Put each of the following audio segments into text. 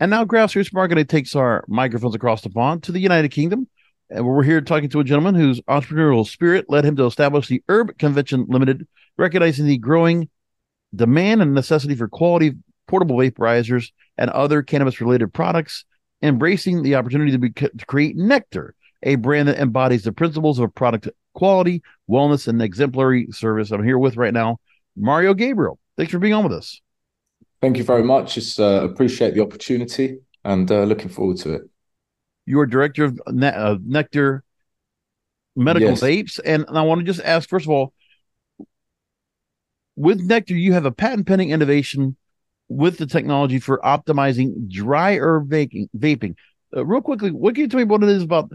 And now Grassroots Marketing takes our microphones across the pond to the United Kingdom. Uh, and we're here talking to a gentleman whose entrepreneurial spirit led him to establish the Herb Convention Limited, recognizing the growing demand and necessity for quality portable vaporizers and other cannabis related products, embracing the opportunity to, be, to create Nectar, a brand that embodies the principles of product quality, wellness, and exemplary service. I'm here with right now Mario Gabriel. Thanks for being on with us. Thank you very much. Just uh, appreciate the opportunity and uh, looking forward to it. You are director of ne- uh, Nectar Medical yes. Vapes, and I want to just ask first of all, with Nectar, you have a patent pending innovation with the technology for optimizing dry herb vaping. vaping. Uh, real quickly, what can you tell me what it is about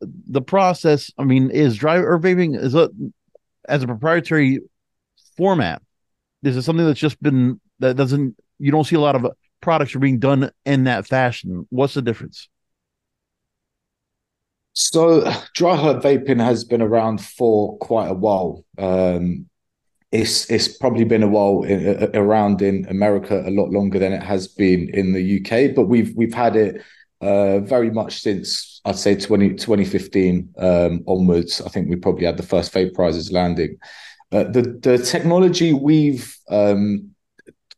the process? I mean, is dry herb vaping is it as a proprietary format? Is it something that's just been that doesn't you don't see a lot of products are being done in that fashion. What's the difference? So, dry herb vaping has been around for quite a while. Um, it's it's probably been a while in, around in America a lot longer than it has been in the UK, but we've we've had it uh, very much since I'd say 20, 2015 um, onwards. I think we probably had the first vaporizers landing. Uh, the the technology we've um,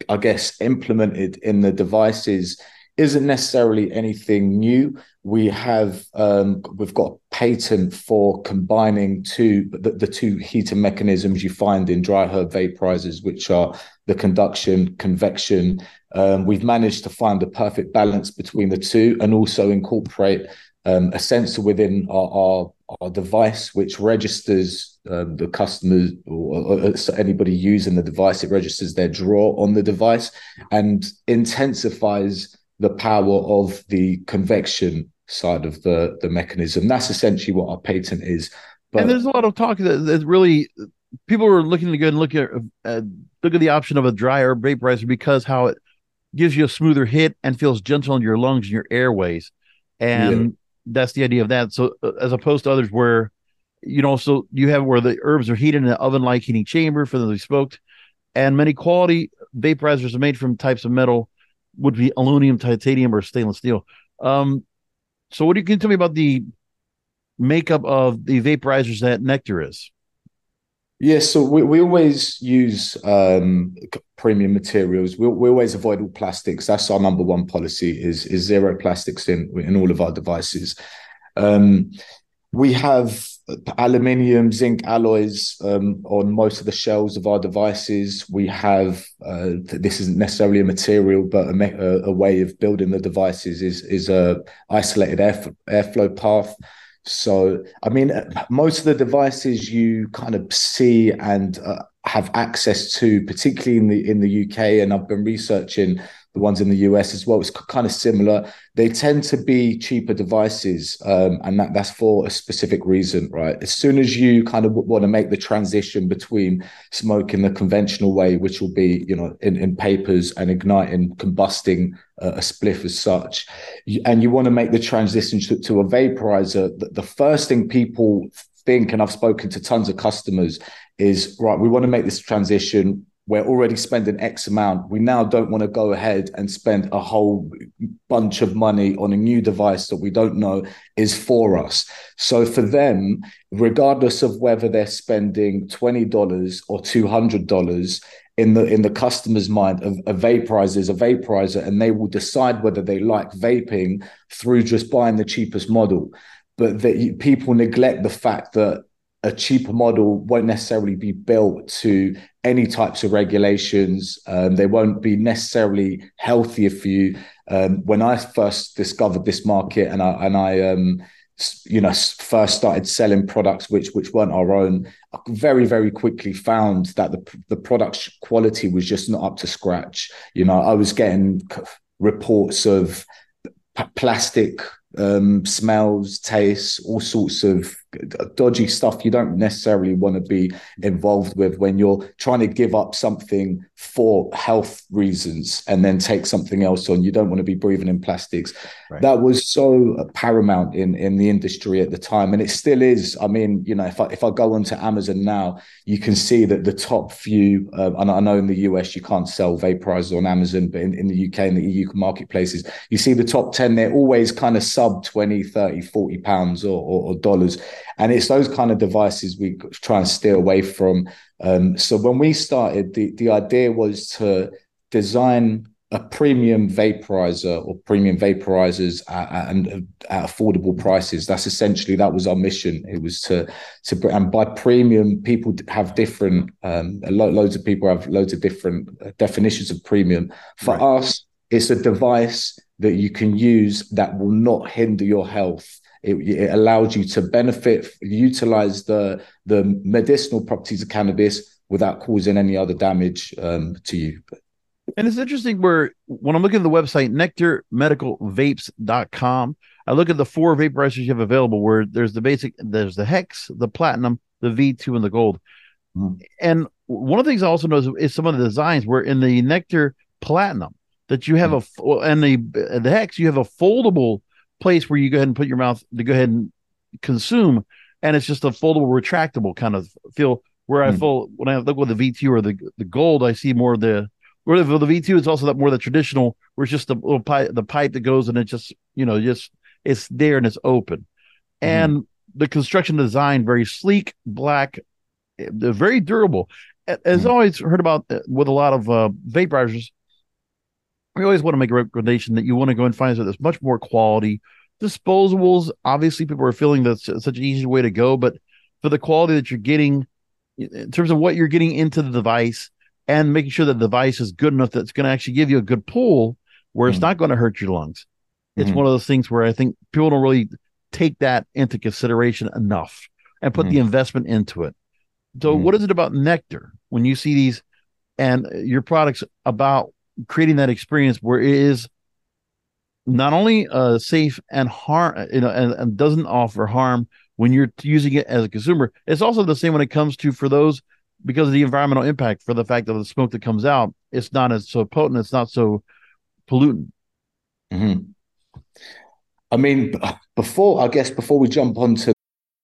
I guess, implemented in the devices isn't necessarily anything new. We have um, we've got a patent for combining two the, the, two heater mechanisms you find in dry herb vaporizers, which are the conduction, convection. Um, we've managed to find the perfect balance between the two, and also incorporate um, a sensor within our, our, our device which registers um, the customers or, or, anybody using the device. It registers their draw on the device and intensifies the power of the convection side of the the mechanism. That's essentially what our patent is. But, and there's a lot of talk that, that really people are looking to go and look at uh, look at the option of a dry herb vaporizer because how it gives you a smoother hit and feels gentle on your lungs and your airways. And that's the idea of that. So uh, as opposed to others where you know, so you have where the herbs are heated in an oven-like heating chamber for them to be smoked, and many quality vaporizers are made from types of metal, would be aluminum, titanium, or stainless steel. Um, so what do you can tell me about the makeup of the vaporizers that Nectar is? Yes, so we, we always use um, premium materials. We, we always avoid all plastics. That's our number one policy: is is zero plastics in in all of our devices. Um, we have aluminium, zinc alloys um, on most of the shells of our devices. We have uh, this isn't necessarily a material, but a, a, way of building the devices is is a isolated air, airflow path. So, I mean, most of the devices you kind of see and uh, have access to, particularly in the in the UK, and I've been researching the ones in the US as well. It's kind of similar. They tend to be cheaper devices, um, and that, that's for a specific reason, right? As soon as you kind of want to make the transition between smoking the conventional way, which will be, you know, in, in papers and igniting, combusting uh, a spliff as such, and you want to make the transition to, to a vaporizer, the, the first thing people think, and I've spoken to tons of customers, is right, we want to make this transition we're already spending X amount. We now don't want to go ahead and spend a whole bunch of money on a new device that we don't know is for us. So for them, regardless of whether they're spending $20 or $200, in the in the customer's mind, a, vaporizer is a vaporizer, and they will decide whether they like vaping through just buying the cheapest model. But that people neglect the fact that a cheaper model won't necessarily be built to any types of regulations. Um, they won't be necessarily healthier for you. Um, when I first discovered this market and I and I um, you know first started selling products which which weren't our own, I very very quickly found that the the product quality was just not up to scratch. You know, I was getting reports of plastic um, smells, tastes, all sorts of dodgy stuff you don't necessarily want to be involved with when you're trying to give up something for health reasons and then take something else on. You don't want to be breathing in plastics. Right. That was so paramount in in the industry at the time, and it still is. I mean, you know, if I if I go onto Amazon now, you can see that the top few. Uh, and I know in the US you can't sell vaporizers on Amazon, but in, in the UK and the EU marketplaces, you see the top ten. They're always kind of sub 20, 30, 40 pounds or, or, or dollars and it's those kind of devices we try and steer away from. Um, so when we started, the the idea was to design a premium vaporizer or premium vaporizers at, at, at, affordable prices. That's essentially that was our mission. It was to to and by premium, people have different. Um, lo- loads of people have loads of different uh, definitions of premium. For right. us, it's a device that you can use that will not hinder your health it, it allows you to benefit, utilize the the medicinal properties of cannabis without causing any other damage um, to you. And it's interesting where when I'm looking at the website, nectarmedicalvapes.com, I look at the four vaporizers you have available where there's the basic, there's the hex, the platinum, the V2, and the gold. Mm. And one of the things I also notice is some of the designs where in the nectar platinum that you have mm. a, and the, the hex, you have a foldable place where you go ahead and put your mouth to go ahead and consume, and it's just a foldable, retractable kind of feel. Where I mm. feel when I look with the V2 or the the gold, I see more the where the, the V2 is also that more the traditional, where it's just the little pipe, the pipe that goes and it just you know just it's there and it's open, mm. and the construction design very sleek, black, very durable. As mm. always heard about uh, with a lot of uh, vaporizers, we always want to make a recommendation that you want to go and find something that's much more quality. Disposables, obviously, people are feeling that's such an easy way to go, but for the quality that you're getting, in terms of what you're getting into the device, and making sure that the device is good enough that's going to actually give you a good pull where it's mm not going to hurt your lungs. It's mm one of those things where I think people don't really take that into consideration enough and put mm the investment into it. So, what is it about nectar when you see these and your products about creating that experience where it is not only uh, safe and harm, you know, and, and doesn't offer harm when you're using it as a consumer. It's also the same when it comes to for those because of the environmental impact for the fact that the smoke that comes out. It's not as so potent. It's not so pollutant. Mm-hmm. I mean, before I guess before we jump onto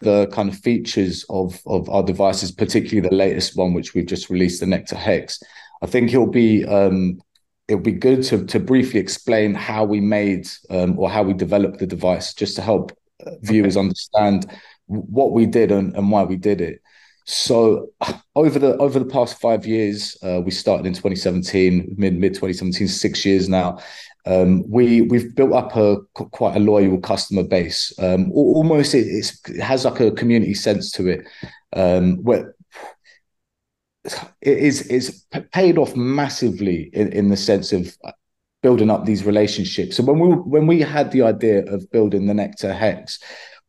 The kind of features of, of our devices, particularly the latest one, which we've just released, the Nectar Hex, I think it'll be um, it'll be good to to briefly explain how we made um, or how we developed the device, just to help uh, viewers okay. understand what we did and, and why we did it. So over the over the past five years, uh, we started in 2017, mid mid 2017, six years now. Um, we we've built up a quite a loyal customer base. Um, almost it, it, has like a community sense to it, um, where it is is paid off massively in, in the sense of building up these relationships. So when we when we had the idea of building the Nectar Hex,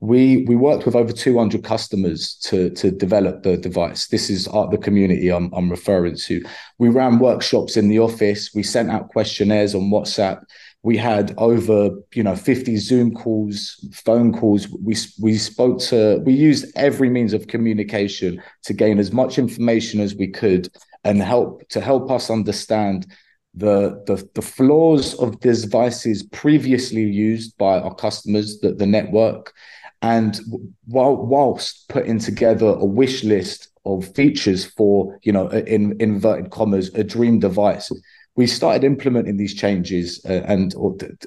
we we worked with over 200 customers to to develop the device. This is uh, the community I'm, I'm referring to. We ran workshops in the office. We sent out questionnaires on whatsapp. We had over you know 50 zoom calls phone calls. We we spoke to we used every means of communication to gain as much information as we could and help to help us understand the, the the flaws of devices previously used by our customers the, the network and while whilst putting together a wish list of features for you know in, in inverted commas a dream device we started implementing these changes uh, and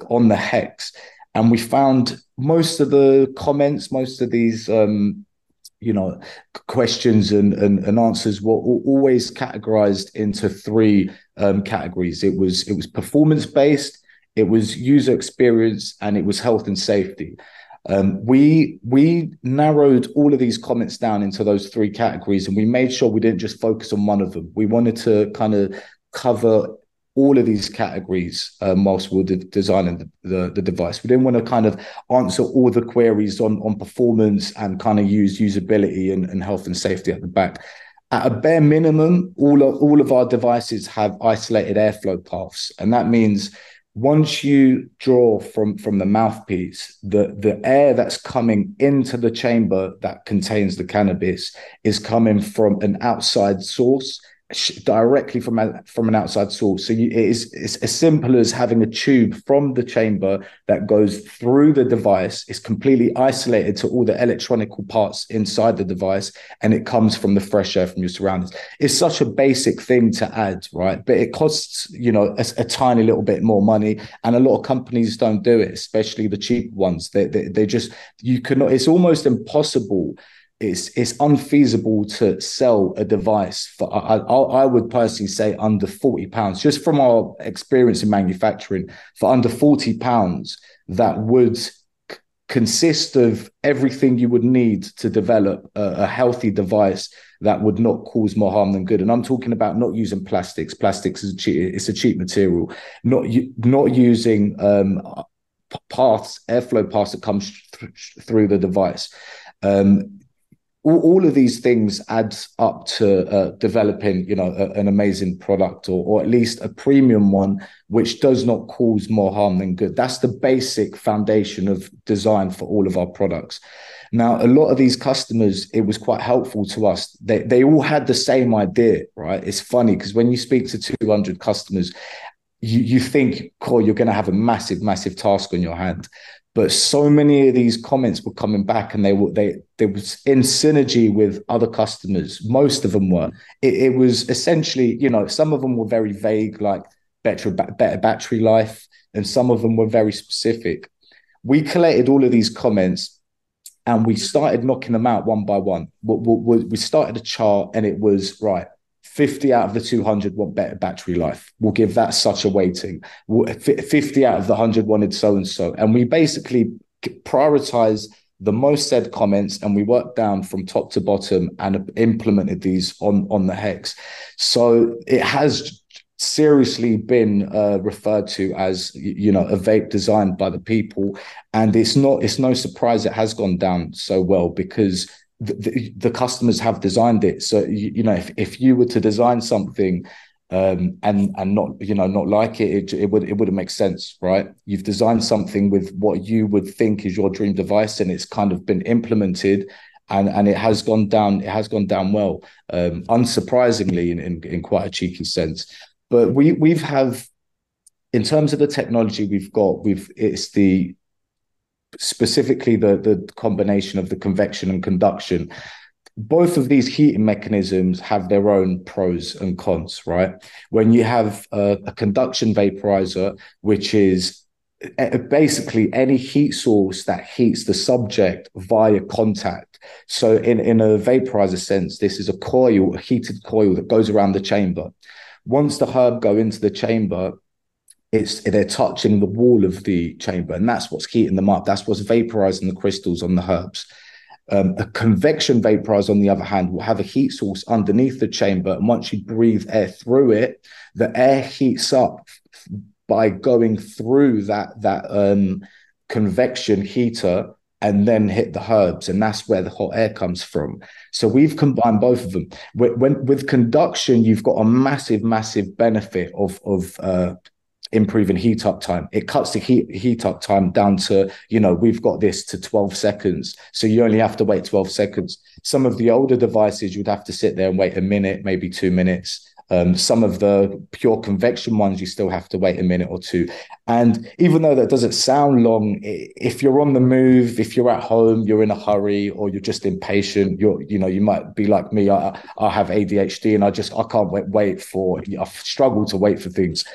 on the hex. And we found most of the comments most of these um, you know questions and, and, and answers were always categorized into three um, categories. It was it was performance based it was user experience and it was health and safety um, we we narrowed all of these comments down into those three categories, and we made sure we didn't just focus on one of them. We wanted to kind of cover all of these categories um, whilst we were de- designing the, the, the, device. We didn't want to kind of answer all the queries on, on performance and kind of use usability and, and health and safety at the back. At a bare minimum, all of, all of our devices have isolated airflow paths, and that means once you draw from from the mouthpiece the the air that's coming into the chamber that contains the cannabis is coming from an outside source directly from a, from an outside source. So you, it is it's as simple as having a tube from the chamber that goes through the device. It's completely isolated to all the electronic parts inside the device, and it comes from the fresh air from your surroundings. It's such a basic thing to add, right? But it costs you know a, a tiny little bit more money, and a lot of companies don't do it, especially the cheap ones. They they, they just you cannot. It's almost impossible it's it's unfeasible to sell a device for I, I, would personally say under 40 pounds. Just from our experience in manufacturing for under 40 pounds that would c- consist of everything you would need to develop a, a, healthy device that would not cause more harm than good. And i'm talking about not using plastics. Plastics is a cheap it's a cheap material. Not not using um, paths airflow paths that comes th- through the device. Um, all, all of these things adds up to uh, developing, you know, a, an amazing product or, or at least a premium one, which does not cause more harm than good. That's the basic foundation of design for all of our products. Now, a lot of these customers, it was quite helpful to us. They, they all had the same idea, right? It's funny because when you speak to 200 customers, you, you think, Cool, you're going to have a massive, massive task on your hand but so many of these comments were coming back and they were they they was in synergy with other customers most of them were. It, it was essentially you know some of them were very vague like better better battery life and some of them were very specific. We collated all of these comments and we started knocking them out one by one. We, we started a chart and it was right 50 out of the 200 want better battery life. We'll give that such a weighting. 50 out of the 100 wanted so and so. And we basically prioritize the most said comments and we worked down from top to bottom and implemented these on, on the hex. So it has seriously been uh, referred to as you know a vape designed by the people and it's not it's no surprise it has gone down so well because the, the, customers have designed it. So you, you, know, if, if you were to design something um, and and not you know not like it, it, it would it wouldn't make sense, right? You've designed something with what you would think is your dream device, and it's kind of been implemented. And, and it has gone down. It has gone down well, um, unsurprisingly, in, in, in quite a cheeky sense. But we we've have in terms of the technology we've got, we've it's the specifically the the combination of the convection and conduction both of these heating mechanisms have their own pros and cons, right? When you have a, a conduction vaporizer, which is eh, basically any heat source that heats the subject via contact. So, in, in a vaporizer sense, this is a coil, a heated coil that goes around the chamber. Once the herb go into the chamber, it's they're touching the wall of the chamber, and that's what's heating them up. That's what's vaporizing the crystals on the herbs. Um, a convection vaporizer, on the other hand, will have a heat source underneath the chamber. And once you breathe air through it, the air heats up by going through that, that um, convection heater and then hit the herbs. And that's where the hot air comes from. So we've combined both of them. When, when with conduction, you've got a massive, massive benefit of, of uh, improving heat up time. It cuts the heat heat up time down to, you know, we've got this to 12 seconds. So you only have to wait 12 seconds. Some of the older devices, you'd have to sit there and wait a minute, maybe two minutes. Um, some of the pure convection ones, you still have to wait a minute or two. And even though that doesn't sound long, if you're on the move, if you're at home, you're in a hurry, or you're just impatient, you're, you know, you might be like me. I, I have ADHD, and I just I can't wait wait for. I struggle to wait for things.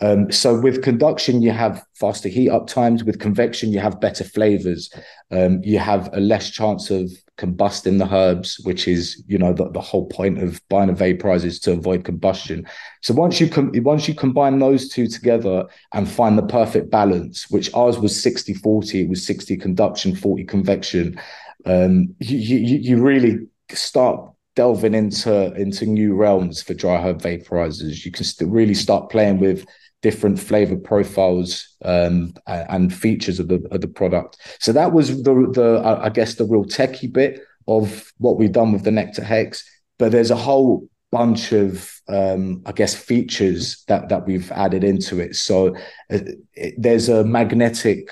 Um, so with conduction, you have faster heat up times. With convection, you have better flavors. Um, you have a less chance of combusting the herbs, which is you know the, the whole point of buying a vaporizer is to avoid combustion. So once you com- once you combine those two together and find the perfect balance, which ours was 60-40, it was 60 conduction, 40 convection, um, you, you, you really start delving into into new realms for dry herb vaporizers. You can st- really start playing with different flavor profiles um, and features of the of the product. So that was the the I guess the real techie bit of what we've done with the Nectar Hex. But there's a whole bunch of um, I guess features that that we've added into it. So uh, it, there's a magnetic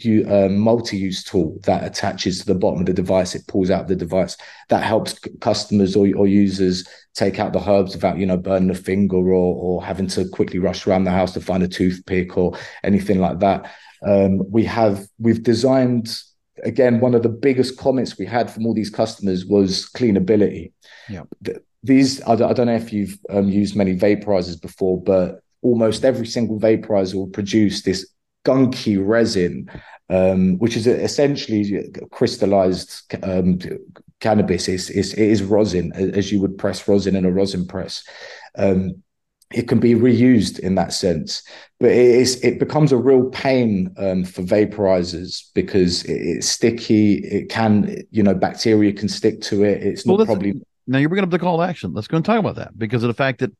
you, um, multi-use tool that attaches to the bottom of the device. It pulls out the device that helps customers or, or users take out the herbs without you know burning a finger or or having to quickly rush around the house to find a toothpick or anything like that. Um, we have we've designed again one of the biggest comments we had from all these customers was cleanability. Yeah. These I, I don't know if you've um, used many vaporizers before, but almost every single vaporizer will produce this gunky resin, um, which is essentially crystallized um, cannabis. It's, it's, it is rosin, as you would press rosin in a rosin press. Um, it can be reused in that sense, but it is it becomes a real pain um, for vaporizers because it, it's sticky. It can, you know, bacteria can stick to it. It's well, not probably. Now you're bringing up the call to action. Let's go and talk about that because of the fact that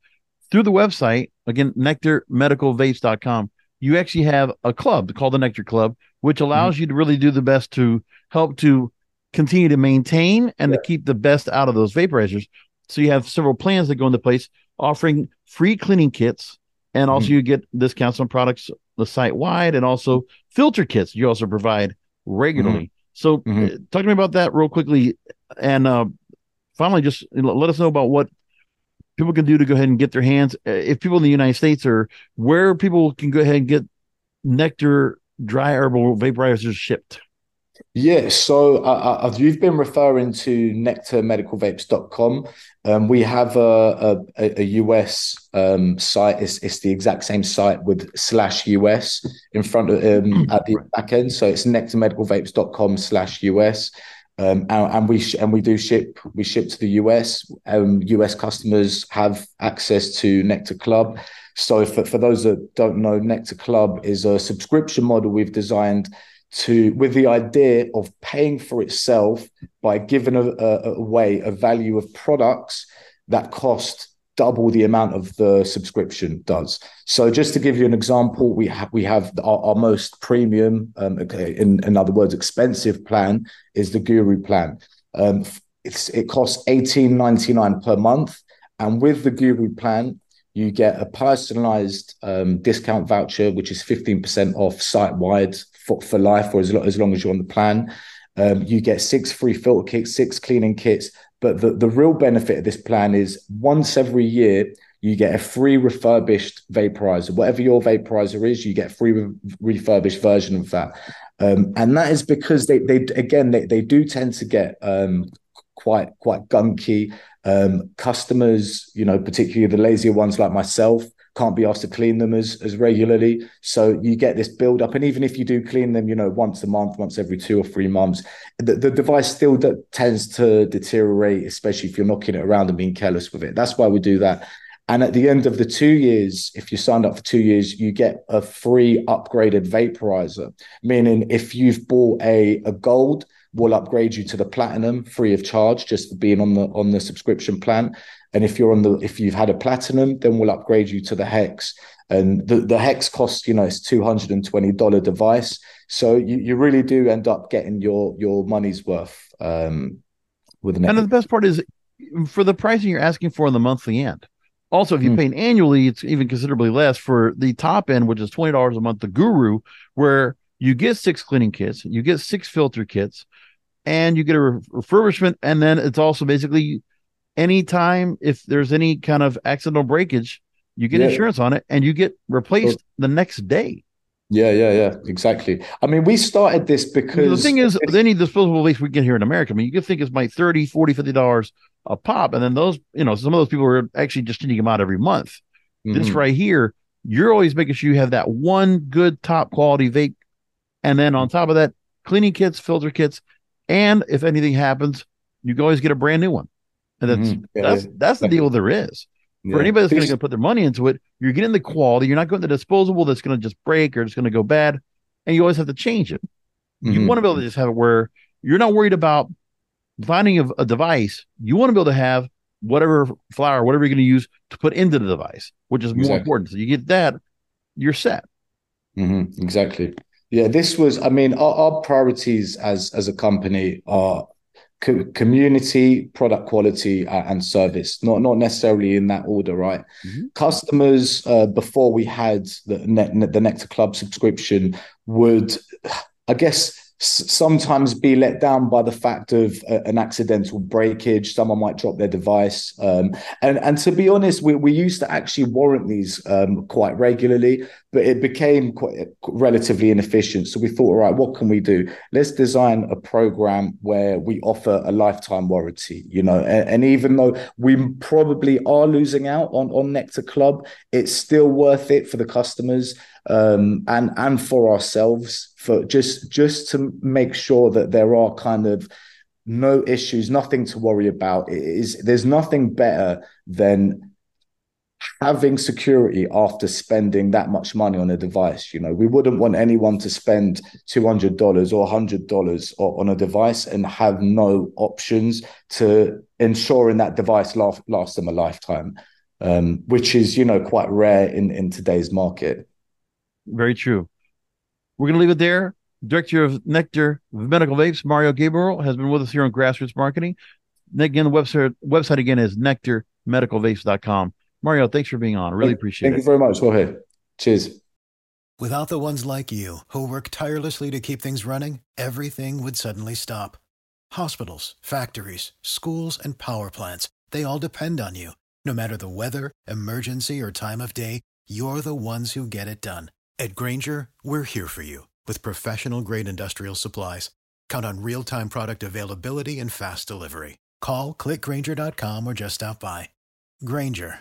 through the website, again, nectarmedicalvapes.com, you actually have a club called the Nectar Club, which allows mm-hmm. you to really do the best to help to continue to maintain and yeah. to keep the best out of those vaporizers. So you have several plans that go into place offering free cleaning kits and also mm-hmm. you get discounts on products the site wide and also filter kits you also provide regularly. Mm-hmm. So mm-hmm. Uh, talk to me about that real quickly and uh, finally just let us know about what people can do to go ahead and get their hands uh, if people in the United States or where people can go ahead and get nectar dry herbal vaporizers shipped? Yeah, so uh, uh, you've been referring to nectarmedicalvapes.com. Um, we have a, a, a US um, site. It's, it's the exact same site with slash US in front of um, at the back end. So it's nectarmedicalvapes.com slash US. Um, and, and, we sh- and we do ship we ship to the US. Um, US customers have access to Nectar Club. So for, for those that don't know, Nectar Club is a subscription model we've designed to with the idea of paying for itself by giving a, a, away a value of products that cost double the amount of the subscription does. So just to give you an example, we have we have our, our most premium, um, in, in other words, expensive plan is the Guru plan. Um, it costs eighteen ninety nine per month, and with the Guru plan, you get a personalized um, discount voucher, which is fifteen percent off site wide for, for life, or as, lo- as long as you're on the plan. Um, you get six free filter kits, six cleaning kits, but the, the real benefit of this plan is once every year, you get a free refurbished vaporizer. Whatever your vaporizer is, you get a free re- refurbished version of that. Um, and that is because they they again they, they do tend to get um, quite quite gunky. Um, customers, you know, particularly the lazier ones like myself, can't be asked to clean them as as regularly. So you get this build up, and even if you do clean them, you know, once a month, once every two or three months, the, the device still tends to deteriorate, especially if you're knocking it around and being careless with it. That's why we do that. And at the end of the two years, if you signed up for two years, you get a free upgraded vaporizer. Meaning, if you've bought a, a gold, we'll upgrade you to the platinum free of charge just for being on the on the subscription plan. And if you're on the if you've had a platinum, then we'll upgrade you to the hex. And the, the hex costs, you know, it's two hundred and twenty dollar device. So you, you really do end up getting your your money's worth um, with an. And the best part is for the pricing you're asking for on the monthly end. Also, if you mm. pay annually, it's even considerably less for the top end, which is twenty dollars a month. The Guru, where you get six cleaning kits, you get six filter kits, and you get a refurbishment, and then it's also basically anytime if there's any kind of accidental breakage, you get yeah. insurance on it, and you get replaced the next day. Yeah, yeah, yeah, exactly. I mean, we started this because the thing is, any disposable waste we get here in America, I mean, you could think it's my 30 40 50 dollars a pop. And then those, you know, some of those people are actually just changing them out every month. Mm-hmm. This right here, you're always making sure you have that one good top quality vape. And then on top of that, cleaning kits, filter kits, and if anything happens, you can always get a brand new one. And that's mm-hmm. yeah, that's that's the deal there is. Yeah. For anybody that's going to put their money into it, you're getting the quality. You're not going to the disposable that's going to just break or it's going to go bad, and you always have to change it. Mm-hmm. You want to be able to just have it where you're not worried about finding a, a device, you want to be able to have whatever flower, whatever you're going to use to put into the device, which is exactly. more important. So you get that, you're set. Mm-hmm. Exactly. Yeah, this was. I mean, our, our priorities as as a company are co- community, product quality, uh, and service. Not not necessarily in that order, right? Mm-hmm. Customers uh, before we had the the Nectar Club subscription would, I guess sometimes be let down by the fact of an accidental breakage. Someone might drop their device, um, and and to be honest, we, we used to actually warrant these um, quite regularly, but it became quite relatively inefficient. So we thought, all right, what can we do? Let's design a program where we offer a lifetime warranty. You know, and, and even though we probably are losing out on on Nectar Club, it's still worth it for the customers um, and and for ourselves for just just to make sure that there are kind of no issues, nothing to worry about. It is there's nothing better than having security after spending that much money on a device. You know, we wouldn't want anyone to spend two hundred dollars or hundred dollars on a device and have no options to ensuring that device last last them a lifetime, um, which is you know quite rare in in today's market. Very true. We're going to leave it there. Director of Nectar Medical Vapes, Mario Gabriel, has been with us here on Grassroots Marketing. Again, the website, website again is nectarmedicalvapes.com. Mario, thanks for being on. Really thank, appreciate thank it. Thank you very much. Go ahead. Cheers. Without the ones like you who work tirelessly to keep things running, everything would suddenly stop. Hospitals, factories, schools, and power plants, they all depend on you. No matter the weather, emergency, or time of day, you're the ones who get it done. At Grainger, we're here for you with professional grade industrial supplies. Count on real time product availability and fast delivery. Call clickgrainger.com or just stop by. Grainger